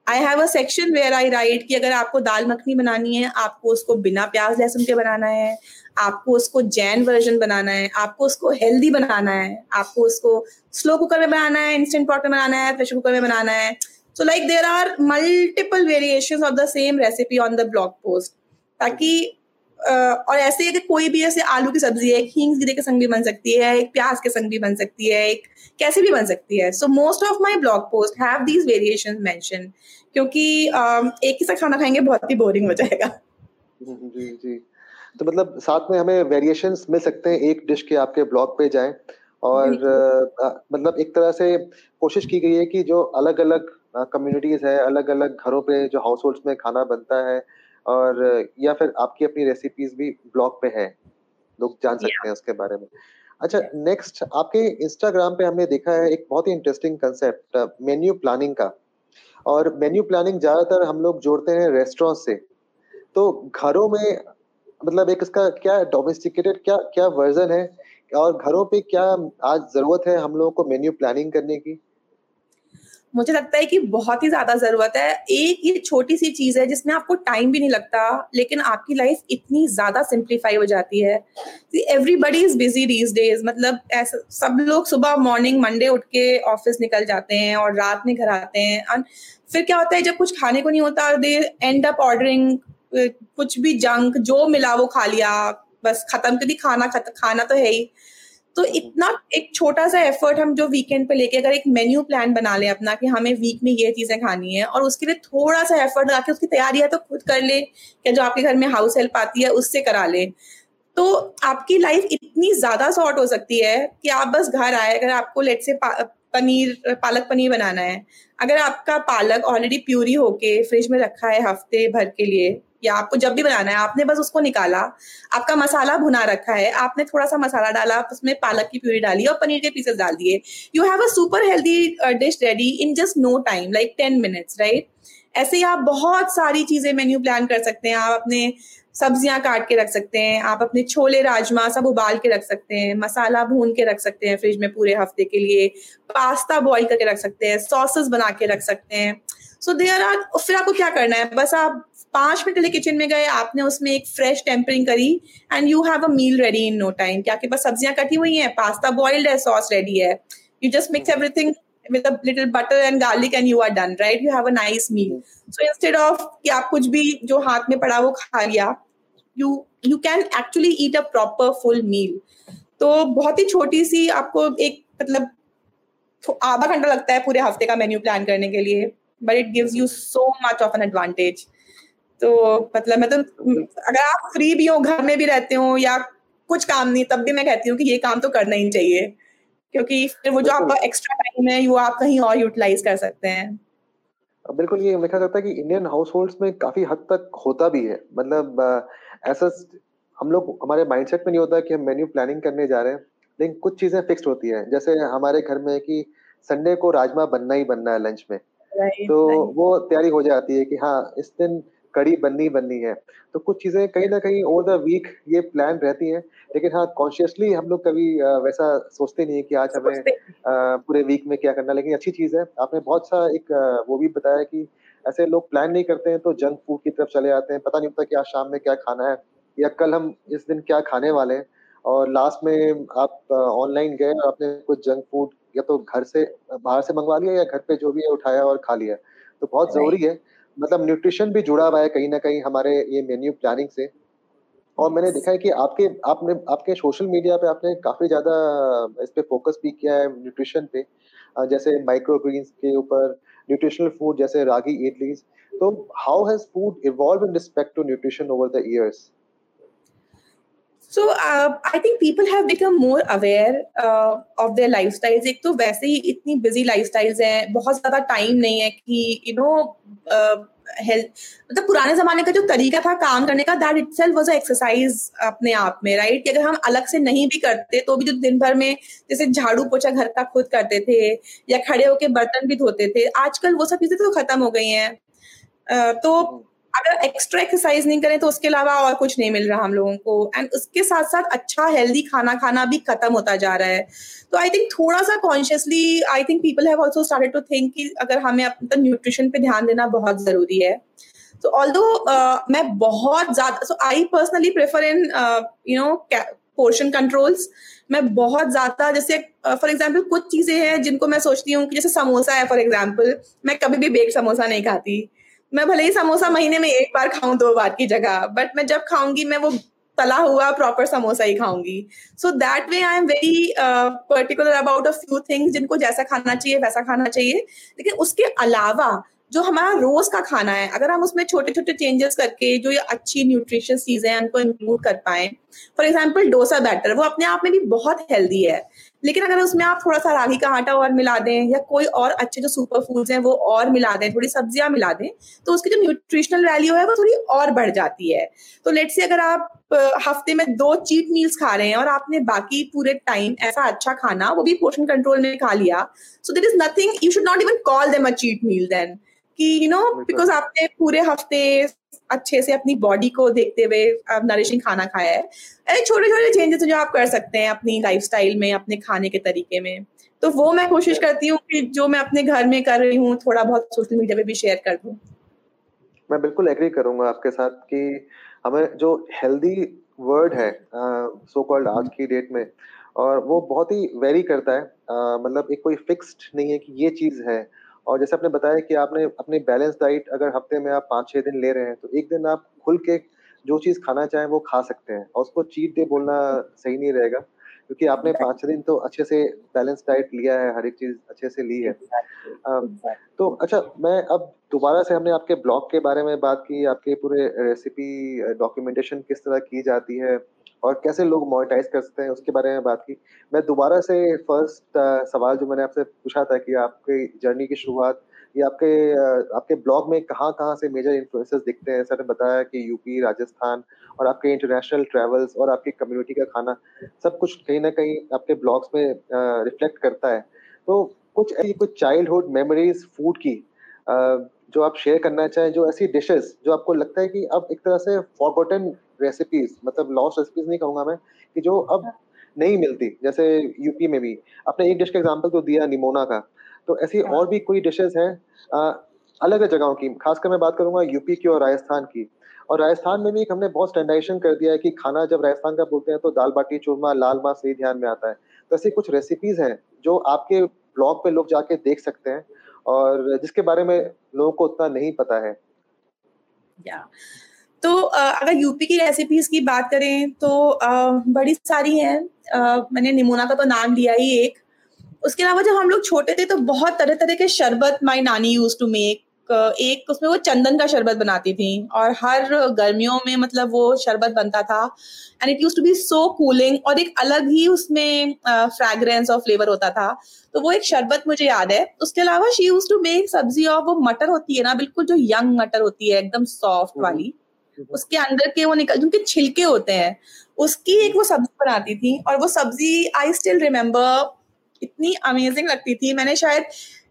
I have a section where I write कि अगर आपको दाल मखनी बनानी है, आपको उसको बिना प्याज, लहसुन के बनाना है, आपको उसको जैन वर्जन बनाना है, आपको उसको हेल्दी बनाना है, आपको उसको स्लो कुकर में बनाना है इंस्टेंट पॉट में बनाना है प्रेशर कुकर में बनाना है। So like there are multiple variation of the same recipe on the blog post ताकि और ऐसे अगर कोई भी ऐसे आलू की सब्ज़ी है एक हींग जीरे के संग भी बन सकती है एक प्याज के संग भी बन सकती है एक कैसे भी बन सकती है। So most of my blog post have these variation mention क्योंकि एक ही सा खाना खाएँगे बहुत ही बोरिंग हो जाएगा। जी जी। तो मतलब साथ में हमें वेरिएशंस मिल सकते हैं एक डिश के आपके ब्लॉग पे जाएँ और आ, मतलब एक तरह से कोशिश की गई है कि जो अलग अलग कम्युनिटीज है अलग अलग घरों पे जो हाउस होल्ड में खाना बनता है और या फिर आपकी अपनी रेसिपीज़ भी ब्लॉग पे है। लोग जान सकते हैं उसके बारे में। अच्छा नेक्स्ट आपके इंस्टाग्राम पे हमने देखा है एक बहुत ही इंटरेस्टिंग कंसेप्ट मेन्यू प्लानिंग का। और मेन्यू प्लानिंग ज़्यादातर हम लोग जोड़ते हैं रेस्टोरेंट से। तो घरों में मतलब एक इसका क्या डोमेस्टिकेटेड क्या क्या वर्जन है? और घरों पे क्या आज ज़रूरत है हम लोगों को मेन्यू प्लानिंग करने की? मुझे लगता है कि बहुत ही ज़्यादा ज़रूरत है। एक ये छोटी सी चीज़ है जिसमें आपको टाइम भी नहीं लगता, लेकिन आपकी लाइफ इतनी ज़्यादा सिंप्लीफाई हो जाती है। Everybody is busy these days मतलब ऐसा, सब लोग सुबह मॉर्निंग मंडे उठ के ऑफ़िस निकल जाते हैं और रात में घर आते हैं। और फिर क्या होता है, जब कुछ खाने को नहीं होता दे एंड अप ऑर्डरिंग कुछ भी जंक जो मिला वो खा लिया। बस खत्म, क्योंकि खाना खाना तो है ही। तो इतना एक छोटा सा एफर्ट हम जो वीकेंड पे लेके अगर एक मेन्यू प्लान बना ले अपना कि हमें वीक में ये चीज़ें खानी है और उसके लिए थोड़ा सा एफर्ट लगा के उसकी तैयारी है तो खुद कर ले या जो आपके घर में हाउस हेल्प आती है उससे करा ले। तो आपकी लाइफ इतनी ज़्यादा शॉर्ट हो सकती है कि आप बस घर आए अगर आपको लेट से पनीर पालक पनीर बनाना है अगर आपका पालक ऑलरेडी प्यूरी होके फ्रिज में रखा है हफ़्ते भर के लिए या आपको जब भी बनाना है, आपने बस उसको निकाला, आपका मसाला भुना रखा है, आपने थोड़ा सा मसाला डाला उसमें पालक की प्यूरी डाली और पनीर के पीसेस डाल दिए। You have a super healthy dish ready in just no time like ten minutes right ऐसे ही आप बहुत सारी चीज़ें मेन्यू प्लान कर सकते हैं। आप अपने सब्ज़ियाँ काट के रख सकते हैं, आप अपने छोले राजमा सब उबाल के रख सकते हैं, मसाला भून के रख सकते हैं फ्रिज में पूरे हफ़्ते के लिए, पास्ता बॉईल करके रख सकते हैं सॉसेस बना के रख सकते हैं। सो देर आर फिर आपको क्या करना है? बस आप पाँच मिनट के लिए किचन में गए आपने उसमें एक फ्रेश टेम्परिंग करी and you have a meal ready in no time क्या आपके पास सब्ज़ियाँ कटी हुई हैं पास्ता बॉइल्ड है सॉस रेडी है. You just mix everything with a little butter and garlic and you are done right? You have a nice meal. So instead of कि आप कुछ भी जो हाथ में पड़ा वो खा लिया you you can actually eat a proper full meal. तो बहुत ही छोटी सी आपको एक मतलब आधा घंटा लगता है पूरे हफ़्ते का मेन्यू प्लान करने के लिए but it gives you so much of an advantage तो मतलब मैं तो अगर आप फ्री भी हो घर में भी रहते हो या कुछ काम नहीं तब भी मैं कहती हूँ कि ये काम तो करना ही चाहिए। क्योंकि फिर वो जो आपका एक्स्ट्रा टाइम है वो आप कहीं और यूटिलाइज कर सकते हैं। बिल्कुल ये देखा जाता है कि इंडियन हाउस होल्ड में काफ़ी हद तक होता भी है। मतलब ऐसा हम लोग हमारे माइंडसेट में नहीं होता कि हम मेन्यू प्लानिंग करने जा रहे हैं लेकिन कुछ चीज़ें फिक्स्ड होती है। जैसे हमारे घर में कि संडे को राजमा बनना ही बनना है लंच में। तो वो तैयारी हो जाती है कि हाँ इस दिन कड़ी बननी बननी है। तो कुछ चीज़ें कहीं ना कहीं ओवर द वीक ये प्लान रहती हैं लेकिन हाँ कॉन्शियसली हम लोग कभी वैसा सोचते नहीं है कि आज हमें पूरे वीक में क्या करना लेकिन अच्छी चीज़ है। आपने बहुत सा एक वो भी बताया कि ऐसे लोग प्लान नहीं करते हैं तो जंक फ़ूड की तरफ़ चले जाते हैं। पता नहीं होता कि आज शाम में क्या खाना है या कल हम इस दिन क्या खाने वाले हैं। और लास्ट में आप ऑनलाइन गए और आपने कुछ जंक फ़ूड या तो घर से बाहर से मंगवा लिया या घर पे जो भी है उठाया और खा लिया। तो बहुत ज़रूरी है मतलब न्यूट्रिशन भी जुड़ा हुआ है कहीं ना कहीं हमारे ये मेन्यू प्लानिंग से। और मैंने देखा है कि आपके आपने आपके सोशल मीडिया पे आपने काफ़ी ज़्यादा इस पे फोकस भी किया है न्यूट्रिशन पे। जैसे माइक्रोग्रीन्स के ऊपर न्यूट्रिशनल फ़ूड जैसे रागी इडलीज तो how has food evolve in respect to nutrition over the years so I think people have become more aware of their lifestyles एक तो वैसे ही इतनी बिज़ी लाइफस्टाइल्स हैं, बहुत ज़्यादा टाइम नहीं है कि यू नो हेल्थ मतलब पुराने जमाने का जो तरीका था काम करने का that itself was exercise अपने आप में राइट कि अगर हम अलग से नहीं भी करते तो भी जो दिन भर में जैसे झाड़ू पोछा घर का खुद करते थे, या खड़े होके बर्तन भी धोते थे, आजकल वो सब चीज़ें तो खत्म हो गई हैं। तो अगर एक्स्ट्रा एक्सरसाइज नहीं करें तो उसके अलावा और कुछ नहीं मिल रहा हम लोगों को। एंड उसके साथ साथ अच्छा हेल्दी खाना खाना भी खत्म होता जा रहा है। तो आई थिंक थोड़ा सा consciously I think people have also started to think कि अगर हमें अपना न्यूट्रिशन पे ध्यान देना बहुत ज़रूरी है। तो ऑल दो मैं बहुत ज़्यादा so I personally prefer in you know portion controls मैं बहुत ज़्यादा जैसे फॉर uh, एग्ज़ाम्पल कुछ चीज़ें हैं जिनको मैं सोचती हूँ कि जैसे समोसा है फॉर एग्ज़ाम्पल मैं कभी भी बेक समोसा नहीं खाती। मैं भले ही समोसा महीने में एक बार खाऊं, दो बार की जगह बट मैं जब खाऊँगी, मैं वो तला हुआ प्रॉपर समोसा ही खाऊँगी। So that way I am very particular about a few things जिनको जैसा खाना चाहिए, वैसा खाना चाहिए। लेकिन उसके अलावा जो हमारा रोज का खाना है, अगर हम उसमें छोटे छोटे चेंजेस करके जो ये अच्छी न्यूट्रिशियस चीज़ें हैं, उनको इंक्लूड कर पाए। फॉर एग्ज़ाम्पल डोसा बैटर वो अपने आप में भी बहुत हेल्दी है। लेकिन अगर उसमें आप थोड़ा सा रागी का आटा और मिला दें या कोई और अच्छे जो सुपर फूड्स हैं वो और मिला दें थोड़ी सब्ज़ियाँ मिला दें तो उसकी जो न्यूट्रिशनल वैल्यू है वो थोड़ी और बढ़ जाती है। तो लेट से अगर आप हफ़्ते में दो चीट मील्स खा रहे हैं और आपने बाकी पूरे टाइम ऐसा अच्छा खाना वो भी पोर्शन कंट्रोल में खा लिया so there is nothing you should not even call them a cheat meal then कि यू नो बिकॉज़ आपने पूरे हफ़्ते अच्छे से अपनी बॉडी को देखते हुए नरिशिंग खाना खाया है। अरे छोटे छोटे चेंजेस जो आप कर सकते हैं अपनी लाइफस्टाइल में अपने खाने के तरीके में। तो वो मैं कोशिश करती हूँ कि जो मैं अपने घर में कर रही हूँ थोड़ा बहुत सोशल मीडिया पे भी शेयर कर दूँ। मैं बिल्कुल एग्री करूँगा आपके साथ कि हमें जो हेल्दी वर्ड है सो कॉल्ड आज की डेट में और वो बहुत ही वेरी करता है। मतलब एक कोई फिक्स्ड नहीं है कि ये चीज़ है और जैसे आपने बताया कि आपने अपनी बैलेंस डाइट अगर हफ़्ते में आप पाँच छः दिन ले रहे हैं तो एक दिन आप खुल के जो चीज़ खाना चाहें वो खा सकते हैं और उसको चीट डे बोलना सही नहीं रहेगा क्योंकि आपने पाँच छः दिन तो अच्छे से बैलेंस डाइट लिया है हर एक चीज़ अच्छे से ली है। तो अच्छा मैं अब दोबारा से हमने आपके ब्लॉग के बारे में बात की आपके पूरे रेसिपी डॉक्यूमेंटेशन किस तरह की जाती है और कैसे लोग मोनिटाइज कर सकते हैं, उसके बारे में बात की। मैं दोबारा से फ़र्स्ट सवाल जो मैंने आपसे पूछा था कि आपकी जर्नी की शुरुआत या आपके आपके ब्लॉग में कहाँ कहाँ से मेजर इन्फ्लुएंसेस दिखते हैं? सर ने बताया कि यूपी राजस्थान और आपके इंटरनेशनल ट्रेवल्स और आपकी कम्युनिटी का खाना, सब कुछ कहीं ना कहीं आपके ब्लॉग्स में रिफ्लेक्ट करता है। तो कुछ ऐसी कुछ चाइल्डहुड मेमोरीज फ़ूड की जो आप शेयर करना चाहें, जो ऐसी डिशेस जो आपको लगता है कि अब एक तरह से फॉरगॉटन रेसिपीज़ मतलब लॉस्ट रेसिपीज़ नहीं कहूँगा मैं कि जो अब नहीं मिलती जैसे यूपी में भी। आपने एक डिश का एग्जांपल तो दिया निमोना का। तो ऐसी हाँ। और भी कोई डिशेस हैं अलग अलग जगहों की। खासकर मैं बात करूँगा यूपी की और राजस्थान की। और राजस्थान में भी हमने बहुत स्टैंडाइजेशन कर दिया है कि खाना जब राजस्थान का बोलते हैं तो दाल बाटी चूरमा लाल मास ही ध्यान में आता है। तो ऐसी कुछ रेसिपीज़ हैं जो आपके ब्लॉग पे लोग जाके देख सकते हैं और जिसके बारे में लोगों को उतना नहीं पता है। या तो अगर यूपी की रेसिपीज़ की बात करें तो बड़ी सारी हैं। मैंने निमोना का तो नाम लिया ही एक। उसके अलावा जब हम लोग छोटे थे तो बहुत तरह तरह के शरबत माई नानी यूज़ टू मेक एक उसमें वो चंदन का शरबत बनाती थी और हर गर्मियों में मतलब वो शरबत बनता था। And it used to be so cooling और एक अलग ही उसमें फ्रेग्रेंस और फ्लेवर होता था। तो वो एक शरबत मुझे याद है। उसके अलावा शी यूज़ टू मेक सब्ज़ी और वो मटर होती है ना बिल्कुल जो यंग मटर होती है एकदम सॉफ्ट हम्म। वाली। उसके अंदर के वो निकल जिनके छिलके होते हैं। उसकी एक वो सब्ज़ी बनाती थी और वो सब्ज़ी आई स्टिल रिमेम्बर इतनी अमेजिंग लगती थी। मैंने शायद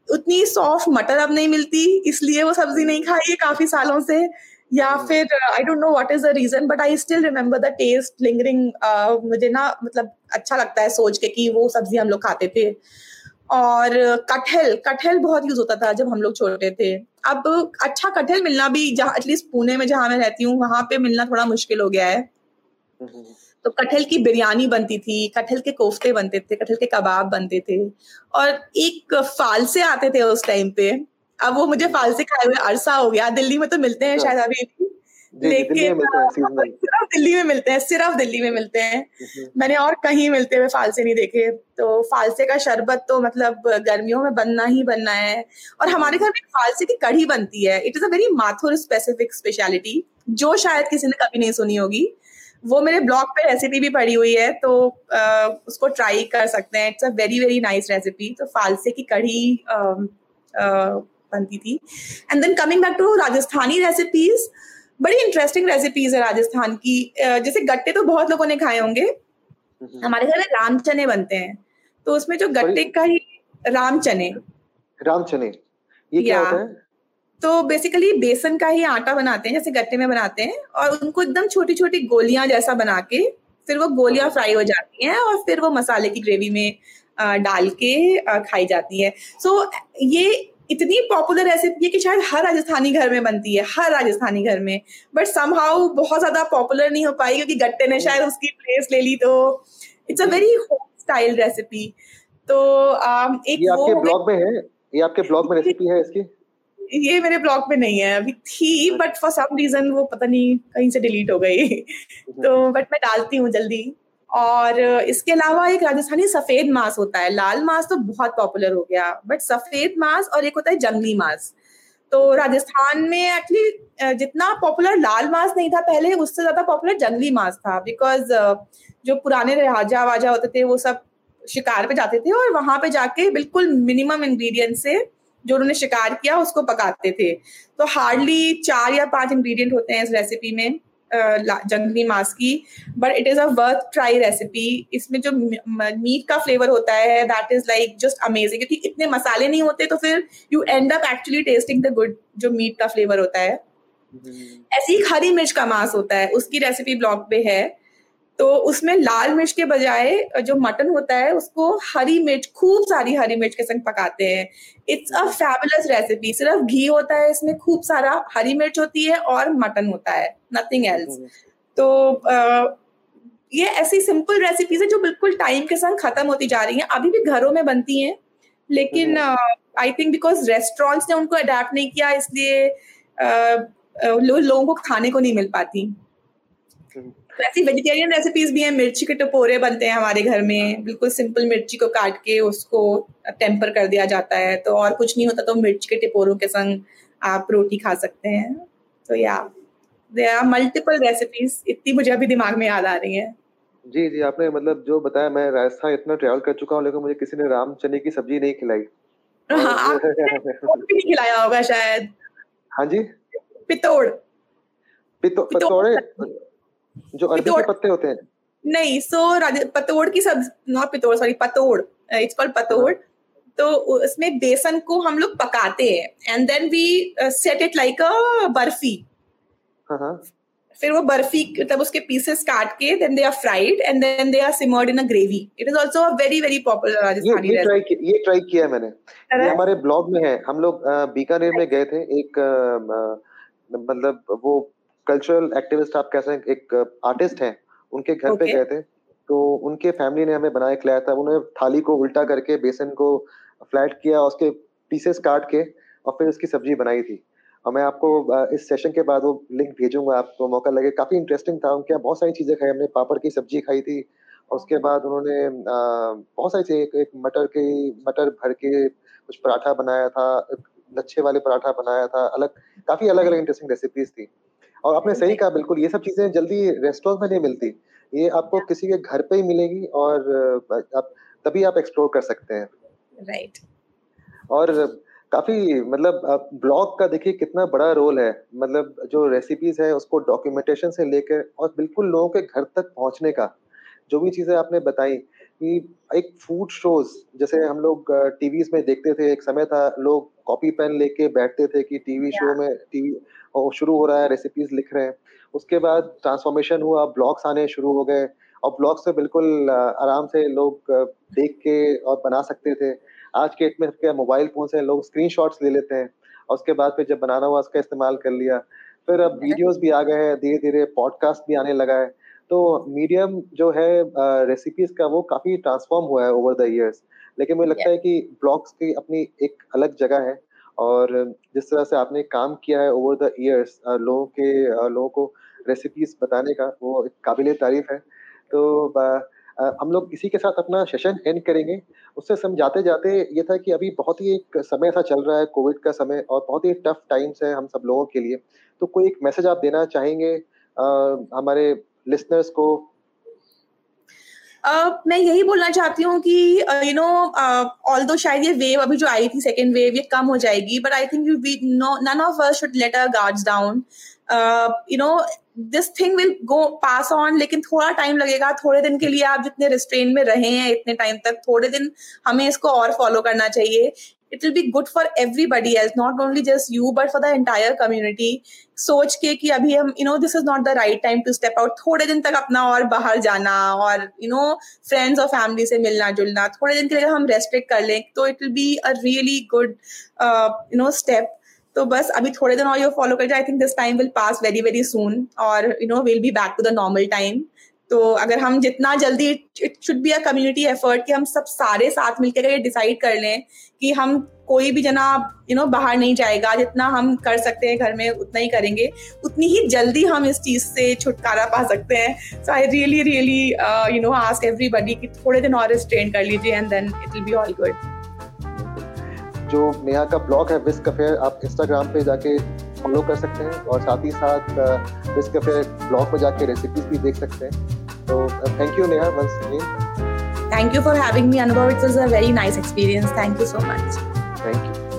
उतनी सॉफ्ट मटर अब नहीं मिलती इसलिए वो सब्ज़ी नहीं खाई है काफ़ी सालों से। या हम्म। फिर I don't know what is the reason but I still remember the taste lingering मुझे ना मतलब अच्छा लगता है सोच के कि वो सब्ज़ी हम लोग खाते थे। और कटहल कटहल बहुत यूज़ होता था जब हम लोग छोटे थे। अब अच्छा कटहल मिलना भी जहाँ एटलीस्ट पुणे में जहाँ मैं रहती हूँ वहाँ पे मिलना थोड़ा मुश्किल हो गया है। हम्म। तो कटहल की बिरयानी बनती थी कटहल के कोफ्ते बनते थे कटहल के कबाब बनते थे। और एक फालसे आते थे उस टाइम पे। अब वो मुझे फालसे खाए हुए अरसा हो गया। दिल्ली में तो मिलते हैं शायद अभी लेकिन सिर्फ़ दिल्ली में मिलते हैं सिर्फ़ दिल्ली में मिलते हैं। मैंने और कहीं मिलते हुए फालसे नहीं देखे। तो फालसे का शरबत तो मतलब गर्मियों में बनना ही बनना है। और हमारे घर में फालसे की कढ़ी बनती है। It is a very Mathur specific speciality जो शायद किसी ने कभी नहीं सुनी होगी। वो मेरे ब्लॉग पे रेसिपी भी पड़ी हुई है तो आ, उसको ट्राई कर सकते हैं। It's a very very nice recipe तो फालसे की कढ़ी बनती थी। And then coming back to Rajasthani recipes बड़ी इंटरेस्टिंग रेसिपीज़ है राजस्थान की। जैसे गट्टे तो बहुत लोगों ने खाए होंगे। हम्म। हमारे घर में राम चने बनते हैं। तो उसमें जो गट्टे का ही राम चने। राम चने। ये क्या होता है? तो बेसिकली बेसन का ही आटा बनाते हैं जैसे गट्टे में बनाते हैं और उनको एकदम छोटी छोटी गोलियाँ जैसा बना के फिर वो गोलियाँ फ्राई हो जाती हैं और फिर वो मसाले की ग्रेवी में डाल के खाई जाती है। सो so, ये इतनी पॉपुलर रेसिपी है कि शायद हर राजस्थानी घर में बनती है हर राजस्थानी घर में। बट समहाउ बहुत ज़्यादा पॉपुलर नहीं हो पाई क्योंकि गट्टे ने शायद उसकी प्लेस ले ली तो। It's a very home style recipe तो एक ये आपके ब्लॉग में है? ये आपके ब्लॉग में रेसिपी है इसकी? ये मेरे ब्लॉग में नहीं है अभी थी बट फॉर सम रीजन वो पता नहीं कहीं से डिलीट हो गई। तो बट मैं डालती हूँ जल्दी। और इसके अलावा एक राजस्थानी सफ़ेद मांस होता है। लाल मांस तो बहुत पॉपुलर हो गया बट सफ़ेद मांस और एक होता है जंगली मांस। तो राजस्थान में एक्चुअली जितना पॉपुलर लाल मांस नहीं था पहले, उससे ज़्यादा पॉपुलर जंगली मांस था। बिकॉज़ जो पुराने राजा वाजा होते थे, वो सब शिकार पे जाते थे और वहाँ पे जाके बिल्कुल मिनिमम इंग्रेडिएंट से जो उन्होंने शिकार किया, उसको पकाते थे। तो हार्डली चार या पाँच इंग्रेडिएंट होते हैं इस रेसिपी में। जंगली मांस की but it is a worth try recipe इसमें जो मीट का फ्लेवर होता है that is like just amazing क्योंकि इतने मसाले नहीं होते तो फिर you end up actually tasting the good जो मीट का फ्लेवर होता है. हम्म। ऐसी ही हरी मिर्च का मांस होता है उसकी रेसिपी ब्लॉग पे है. तो उसमें लाल मिर्च के बजाय जो मटन होता है उसको हरी मिर्च खूब सारी हरी मिर्च के संग पकाते हैं. इट्स अ फैबुलस रेसिपी सिर्फ़ घी होता है इसमें खूब सारा हरी मिर्च होती है और मटन होता है. नथिंग एल्स तो ये ऐसी सिंपल रेसिपीज़ है जो बिल्कुल टाइम के संग खत्म होती जा रही हैं। अभी भी घरों में बनती हैं लेकिन आई थिंक बिकॉज़ रेस्टोरेंट्स ने उनको अडेप्ट नहीं किया इसलिए लो, लोगों को खाने को नहीं मिल पाती। ऐसी वेजिटेरियन रेसिपीज़ भी हैं। मिर्ची के टपोरे बनते हैं हमारे घर में। बिल्कुल सिंपल मिर्ची को काट के उसको टेम्पर कर दिया जाता है। तो और कुछ नहीं होता तो मिर्च के टपोरों के संग आप रोटी खा सकते हैं। तो या आर मल्टीपल रेसिपीज़ इतनी मुझे अभी दिमाग में याद आ रही है। जी जी आपने मतलब जो बताया मैं राजस्थान इतना ट्रैवल कर चुका हूँ लेकिन मुझे किसी ने राम चने की सब्ज़ी नहीं खिलाई। हाँ भी नहीं खिलाया होगा शायद। हाँ जी। पितोड़ पितो, पितोड़े जो अरबी के पत्ते होते हैं। नहीं सो पतोड़ की सब not pitod sorry patod it's called patod तो उसमें बेसन को हम लोग पकाते हैं and then we set it like a barfi. फिर वो बर्फ़ी मतलब उसके पीसेस काट के then they are fried and then they are simmered in a gravy it is also a very very popular Rajasthani ये, ट्राई ये ट्राई किया मैंने। ये हमारे ब्लॉग में है। हम लोग बीकानेर में गए थे एक मतलब वो कल्चरल एक्टिविस्ट आप कह सकते एक आर्टिस्ट हैं। उनके घर पे गए थे। तो उनके फैमिली ने हमें बनाया खिलाया था। उन्होंने थाली को उल्टा करके बेसन को फ्लैट किया उसके पीसेस काट के और फिर उसकी सब्ज़ी बनाई थी। और मैं आपको इस सेशन के बाद वो लिंक भेजूँगा आपको। मौका लगे काफ़ी इंटरेस्टिंग था। उनके यहाँ बहुत सारी चीज़ें खाई हमने। पापड़ की सब्ज़ी खाई थी। और उसके बाद उन्होंने बहुत सारी चीज़ें एक, एक मटर की मटर भर के कुछ पराठा बनाया था। लच्छे वाले पराठा बनाया था। अलग काफ़ी अलग अलग इंटरेस्टिंग रेसिपीज़ थी। और आपने सही कहा बिल्कुल ये सब चीज़ें जल्दी रेस्टोरेंट में नहीं मिलती। ये आपको किसी के घर पे ही मिलेगी और आप तभी आप एक्सप्लोर कर सकते हैं। Right right. और काफ़ी मतलब ब्लॉग का देखिए कितना बड़ा रोल है। मतलब जो रेसिपीज़ है उसको डॉक्यूमेंटेशन से लेकर और बिल्कुल लोगों के घर तक पहुँचने का जो भी चीज़ें आपने बताई कि एक फ़ूड शोज़ जैसे हम लोग टीवी में देखते थे एक समय था लोग कॉपी पेन लेके बैठते थे कि टीवी शो में टीवी शुरू हो रहा है रेसिपीज़ लिख रहे हैं। उसके बाद ट्रांसफॉर्मेशन हुआ ब्लॉग्स आने शुरू हो गए और ब्लॉग्स से बिल्कुल आराम से लोग देख के और बना सकते थे। आज के में सबके मोबाइल फ़ोन से लोग स्क्रीन ले लेते हैं और उसके बाद फिर जब बनाना हुआ उसका इस्तेमाल कर लिया फिर अब वीडियोस भी आ गए हैं धीरे धीरे पॉडकास्ट भी आने लगा है। तो मीडियम जो है रेसिपीज़ का वो काफ़ी ट्रांसफॉर्म हुआ है ओवर द इयर्स लेकिन मुझे लगता है कि ब्लॉग्स की अपनी एक अलग जगह है और जिस तरह से आपने काम किया है ओवर द इयर्स लोगों के लोगों को रेसिपीज़ बताने का वो काबिल तारीफ़ है। तो हम लोग इसी के साथ अपना सेशन एंड करेंगे। उससे समझाते जाते ये था कि अभी बहुत ही एक समय ऐसा चल रहा है कोविड का समय और बहुत ही टफ टाइम्स है हम सब लोगों के लिए। तो कोई एक मैसेज आप देना चाहेंगे आ, हमारे लिसनर्स को? Uh, मैं यही बोलना चाहती हूँ कि यू नो ऑल दो शायद ये वेव अभी जो आई थी सेकेंड वेव ये कम हो जाएगी but I think none of us should let our guards down you know this thing will go pass on लेकिन थोड़ा टाइम लगेगा, थोड़े दिन के लिए आप जितने रिस्ट्रेन में रहे हैं इतने टाइम तक, थोड़े दिन हमें इसको और फॉलो करना चाहिए। It will be good for everybody else not only just you but for the entire community सोच के कि अभी हम you know this is not the right time to step out थोड़े दिन तक अपना और बाहर जाना और यू नो फ्रेंड्स और फैमिली से मिलना जुलना, थोड़े दिन के लिए हम रेस्ट्रिक्ट कर लें तो it will be a really good you know step तो बस अभी थोड़े दिन और ये फॉलो कर जाए I think this time will pass very very soon और you know will be back to the normal time तो अगर हम जितना जल्दी it should be a community effort कि हम सब सारे साथ मिलकर ये डिसाइड कर लें कि हम कोई भी जना यू नो बाहर नहीं जाएगा, जितना हम कर सकते हैं घर में, उतना ही करेंगे। उतनी ही जल्दी हम इस चीज़ से छुटकारा पा सकते हैं। So I really really you know ask everybody कि थोड़े दिन और रिस्ट्रेन कर लीजिए and then it will be all good जो नेहा का ब्लॉग है विस्क अफेयर आप इंस्टाग्राम पे जाके फॉलो कर सकते हैं और साथ ही साथ विस्क अफेयर ब्लॉग पर जाके रेसिपीज़ भी देख सकते हैं। तो thank you Neha once again thank you for having me Anubhav it's a very nice experience thank you so much thank you.